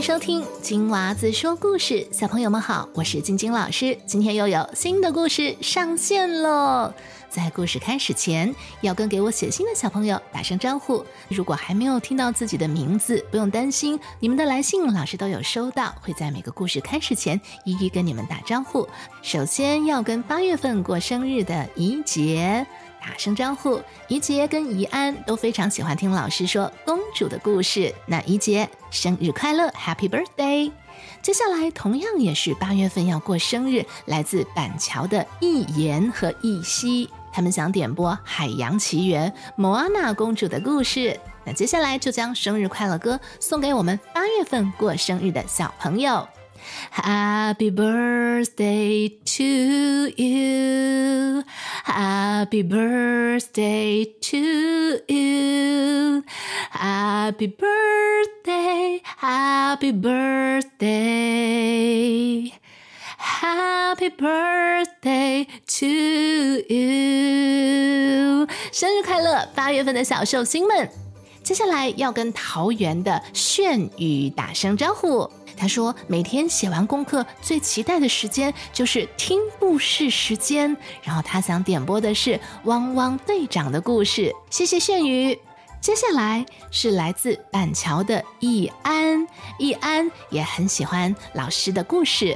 收听金娃子说故事，小朋友们好，我是晶晶老师。今天又有新的故事上线喽！在故事开始前，要跟给我写信的小朋友打声招呼。如果还没有听到自己的名字，不用担心，你们的来信老师都有收到，会在每个故事开始前一一跟你们打招呼。首先要跟八月份过生日的怡杰。打声招呼，怡杰跟怡安都非常喜欢听老师说公主的故事。那怡杰生日快乐，Happy Birthday！接下来同样也是八月份要过生日，来自板桥的易言和易希，他们想点播《海洋奇缘》莫阿娜公主的故事。那接下来就将生日快乐歌送给我们八月份过生日的小朋友。Happy birthday to you. Happy birthday to you. Happy birthday, happy birthday. Happy birthday to you. 生日快乐，八月份的小寿星们！接下来要跟桃园的炫宇打声招呼。 他说：“每天写完功课，最期待的时间就是听故事时间。然后他想点播的是《汪汪队长》的故事。谢谢炫宇。接下来是来自板桥的易安，易安也很喜欢老师的故事，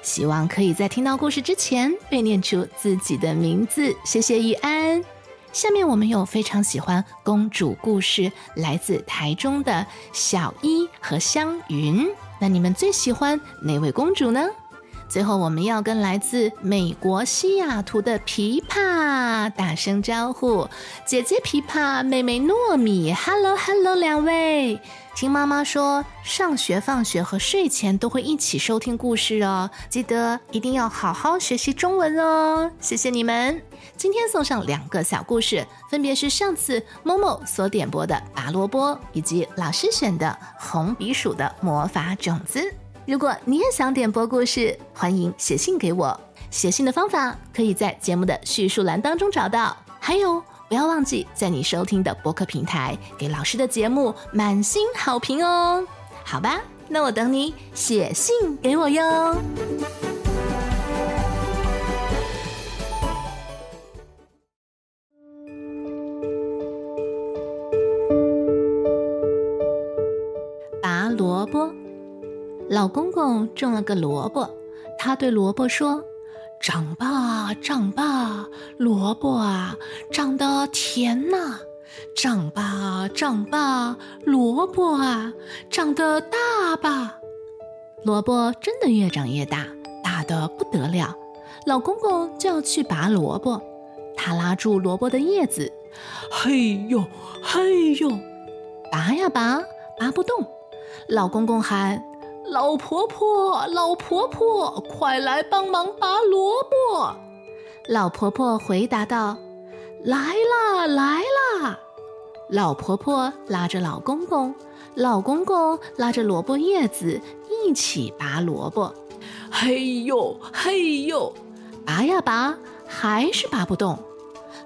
希望可以在听到故事之前被念出自己的名字。谢谢易安。下面我们有非常喜欢公主故事，来自台中的小一和香云。”那你们最喜欢哪位公主呢？最后，我们要跟来自美国西雅图的琵琶打声招呼，姐姐琵琶，妹妹糯米，Hello Hello，两位。听妈妈说，上学、放学和睡前都会一起收听故事哦，记得一定要好好学习中文哦。谢谢你们。今天送上两个小故事，分别是上次某某所点播的拔萝卜，以及老师选的红鼻鼠的魔法种子。如果你也想点播故事，欢迎写信给我。写信的方法可以在节目的叙述栏当中找到。还有。不要忘记在你收听的播客平台给老师的节目满星好评哦。好吧，那我等你写信给我哟。拔萝卜，老公公种了个萝卜，他对萝卜说。长吧，长吧，萝卜啊，长得甜呐！长吧，长吧，萝卜啊，长得大吧！萝卜真的越长越大，大的不得了。老公公就要去拔萝卜，他拉住萝卜的叶子，嘿呦，嘿呦，拔呀拔，拔不动。老公公喊。老婆婆，老婆婆，快来帮忙拔萝卜！老婆婆回答道：“来啦，来啦！”老婆婆拉着老公公，老公公拉着萝卜叶子一起拔萝卜。嘿呦，嘿呦，拔呀拔，还是拔不动。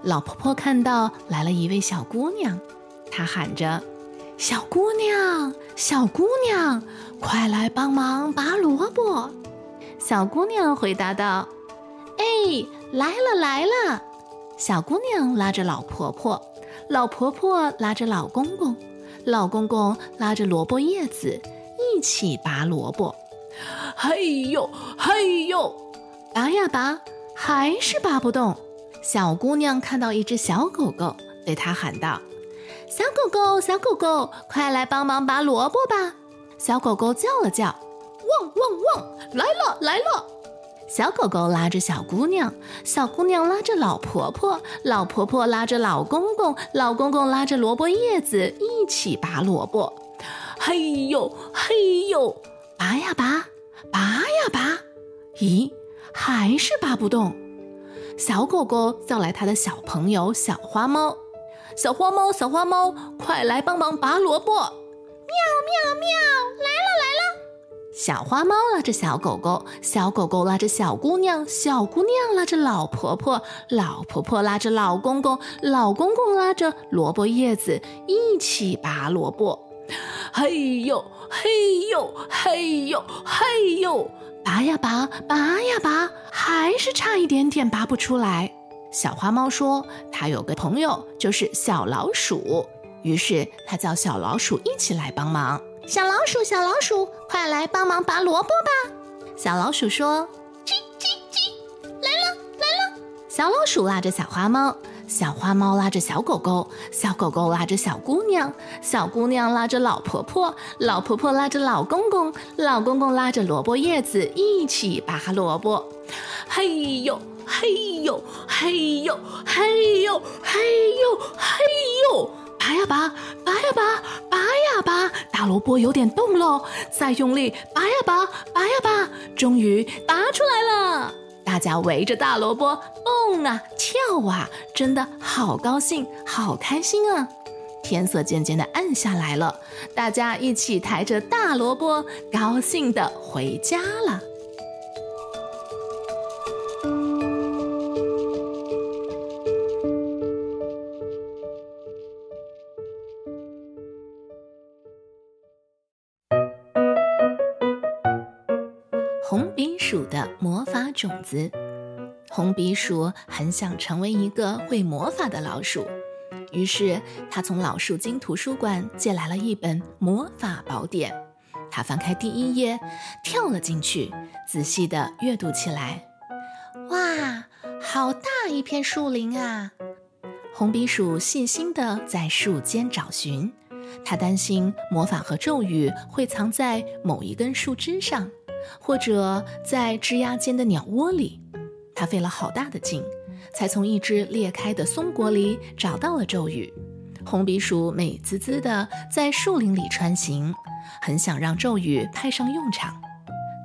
老婆婆看到来了一位小姑娘，她喊着。小姑娘，小姑娘，快来帮忙拔萝卜！小姑娘回答道：“哎，来了来了！”小姑娘拉着老婆婆，老婆婆拉着老公公，老公公拉着萝卜叶子，一起拔萝卜。嘿呦，嘿呦，拔呀拔，还是拔不动。小姑娘看到一只小狗狗，对它喊道。小狗狗，小狗狗，快来帮忙拔萝卜吧！小狗狗叫了叫，汪汪汪，来了来了！小狗狗拉着小姑娘，小姑娘拉着老婆婆，老婆婆拉着老公公，老公公拉着萝卜叶子，一起拔萝卜。嘿呦嘿呦，拔呀拔，拔呀拔，咦，还是拔不动。小狗狗叫来它的小朋友小花猫。小花猫，小花猫，快来帮忙拔萝卜！喵喵喵，来了来了！小花猫拉着小狗狗，小狗狗拉着小姑娘，小姑娘拉着老婆婆，老婆婆拉着老公公，老公公拉着萝卜叶子，一起拔萝卜。嘿呦，嘿呦，嘿呦，嘿呦，拔呀拔，拔呀拔，还是差一点点拔不出来。小花猫说：“它有个朋友就是小老鼠，于是它叫小老鼠一起来帮忙。小老鼠，小老鼠，快来帮忙拔萝卜吧！”小老鼠说：“叽叽叽，来了来了。”小老鼠拉着小花猫。小花猫拉着小狗狗，小狗狗拉着小姑娘，小姑娘拉着老婆婆，老婆婆拉着老公公，老公公拉着萝卜叶子一起拔萝卜。嘿呦嘿呦嘿呦嘿呦嘿呦嘿呦，拔呀拔，拔呀拔，拔呀拔，大萝卜有点动喽，再用力拔呀拔，拔呀拔，终于拔出来了。大家围着大萝卜蹦啊跳啊，真的好高兴，好开心啊！天色渐渐的暗下来了，大家一起抬着大萝卜，高兴的回家了。红鼻鼠的魔法种子。红鼻鼠很想成为一个会魔法的老鼠，于是他从老树精图书馆借来了一本魔法宝典。他翻开第一页，跳了进去，仔细地阅读起来。哇，好大一片树林啊！红鼻鼠细心地在树间找寻，他担心魔法和咒语会藏在某一根树枝上。或者在枝桠间的鸟窝里，他费了好大的劲，才从一只裂开的松果里找到了咒语。红鼻鼠美滋滋地在树林里穿行，很想让咒语派上用场。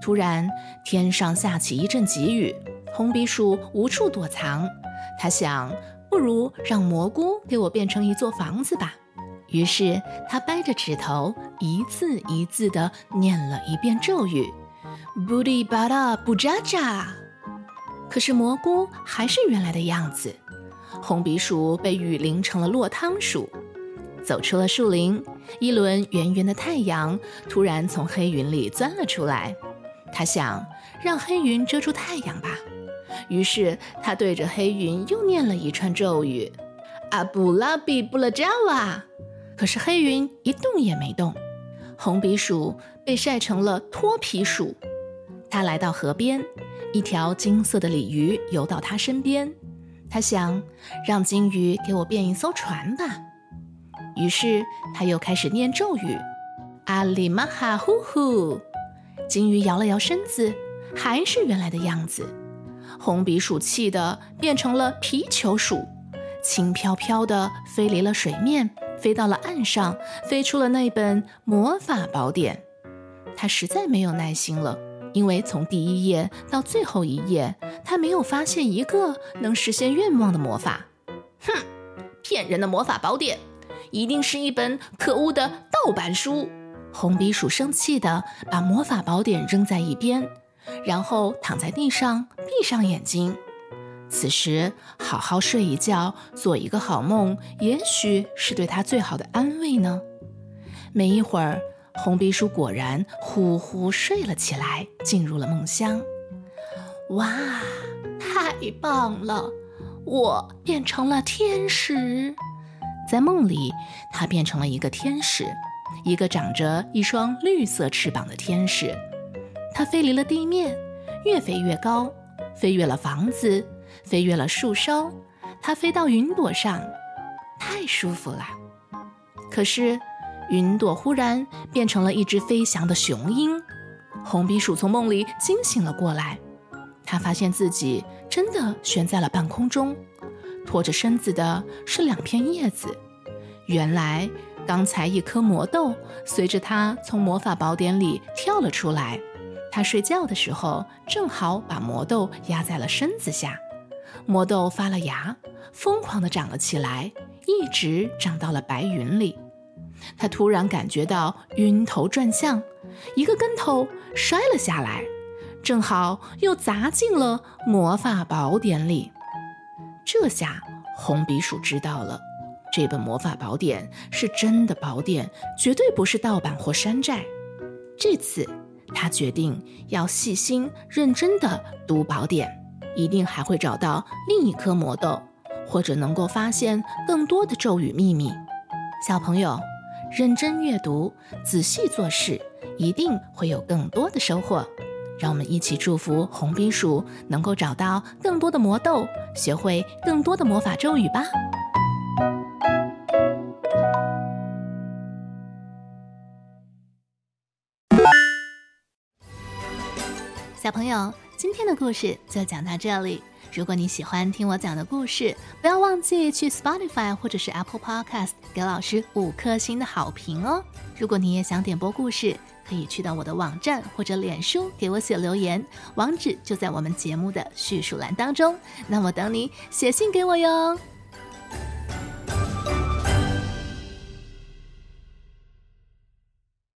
突然，天上下起一阵急雨，红鼻鼠无处躲藏。他想，不如让蘑菇给我变成一座房子吧。于是，他掰着指头，一字一字地念了一遍咒语。布里巴拉布扎扎，可是蘑菇还是原来的样子。红鼻鼠被雨淋成了落汤鼠。走出了树林，一轮圆圆的太阳突然从黑云里钻了出来。他想让黑云遮住太阳吧，于是他对着黑云又念了一串咒语：阿布拉比布拉扎瓦。可是黑云一动也没动。红鼻鼠被晒成了脱皮鼠。他来到河边，一条金色的鲤鱼游到他身边。他想让金鱼给我变一艘船吧。于是他又开始念咒语：“阿里玛哈呼呼。”金鱼摇了摇身子，还是原来的样子。红鼻鼠气得变成了皮球鼠，轻飘飘地飞离了水面，飞到了岸上，飞出了那本魔法宝典。他实在没有耐心了。因为从第一页到最后一页，他没有发现一个能实现愿望的魔法。哼，骗人的魔法宝典，一定是一本可恶的盗版书！红鼻鼠生气地把魔法宝典扔在一边，然后躺在地上，闭上眼睛。此时，好好睡一觉，做一个好梦，也许是对他最好的安慰呢。没一会儿。红鼻鼠果然呼呼睡了起来，进入了梦乡。哇，太棒了！我变成了天使。在梦里，它变成了一个天使，一个长着一双绿色翅膀的天使。它飞离了地面，越飞越高，飞越了房子，飞越了树梢，它飞到云朵上，太舒服了。可是。云朵忽然变成了一只飞翔的雄鹰，红鼻鼠从梦里惊醒了过来。他发现自己真的悬在了半空中，拖着身子的是两片叶子。原来刚才一颗魔豆随着他从魔法宝典里跳了出来，他睡觉的时候正好把魔豆压在了身子下。魔豆发了芽，疯狂地长了起来，一直长到了白云里。他突然感觉到晕头转向，一个跟头摔了下来，正好又砸进了魔法宝典里。这下红鼻鼠知道了，这本魔法宝典是真的宝典，绝对不是盗版或山寨。这次他决定要细心认真的读宝典，一定还会找到另一颗魔豆，或者能够发现更多的咒语秘密。小朋友，认真阅读，仔细做事，一定会有更多的收获。让我们一起祝福红鼻鼠能够找到更多的魔豆，学会更多的魔法咒语吧。小朋友，今天的故事就讲到这里。如果你喜欢听我讲的故事，不要忘记去 Spotify 或者是 Apple Podcast 给老师五颗星的好评哦。如果你也想点播故事，可以去到我的网站或者脸书给我写留言，网址就在我们节目的叙述栏当中。那我等你写信给我哟。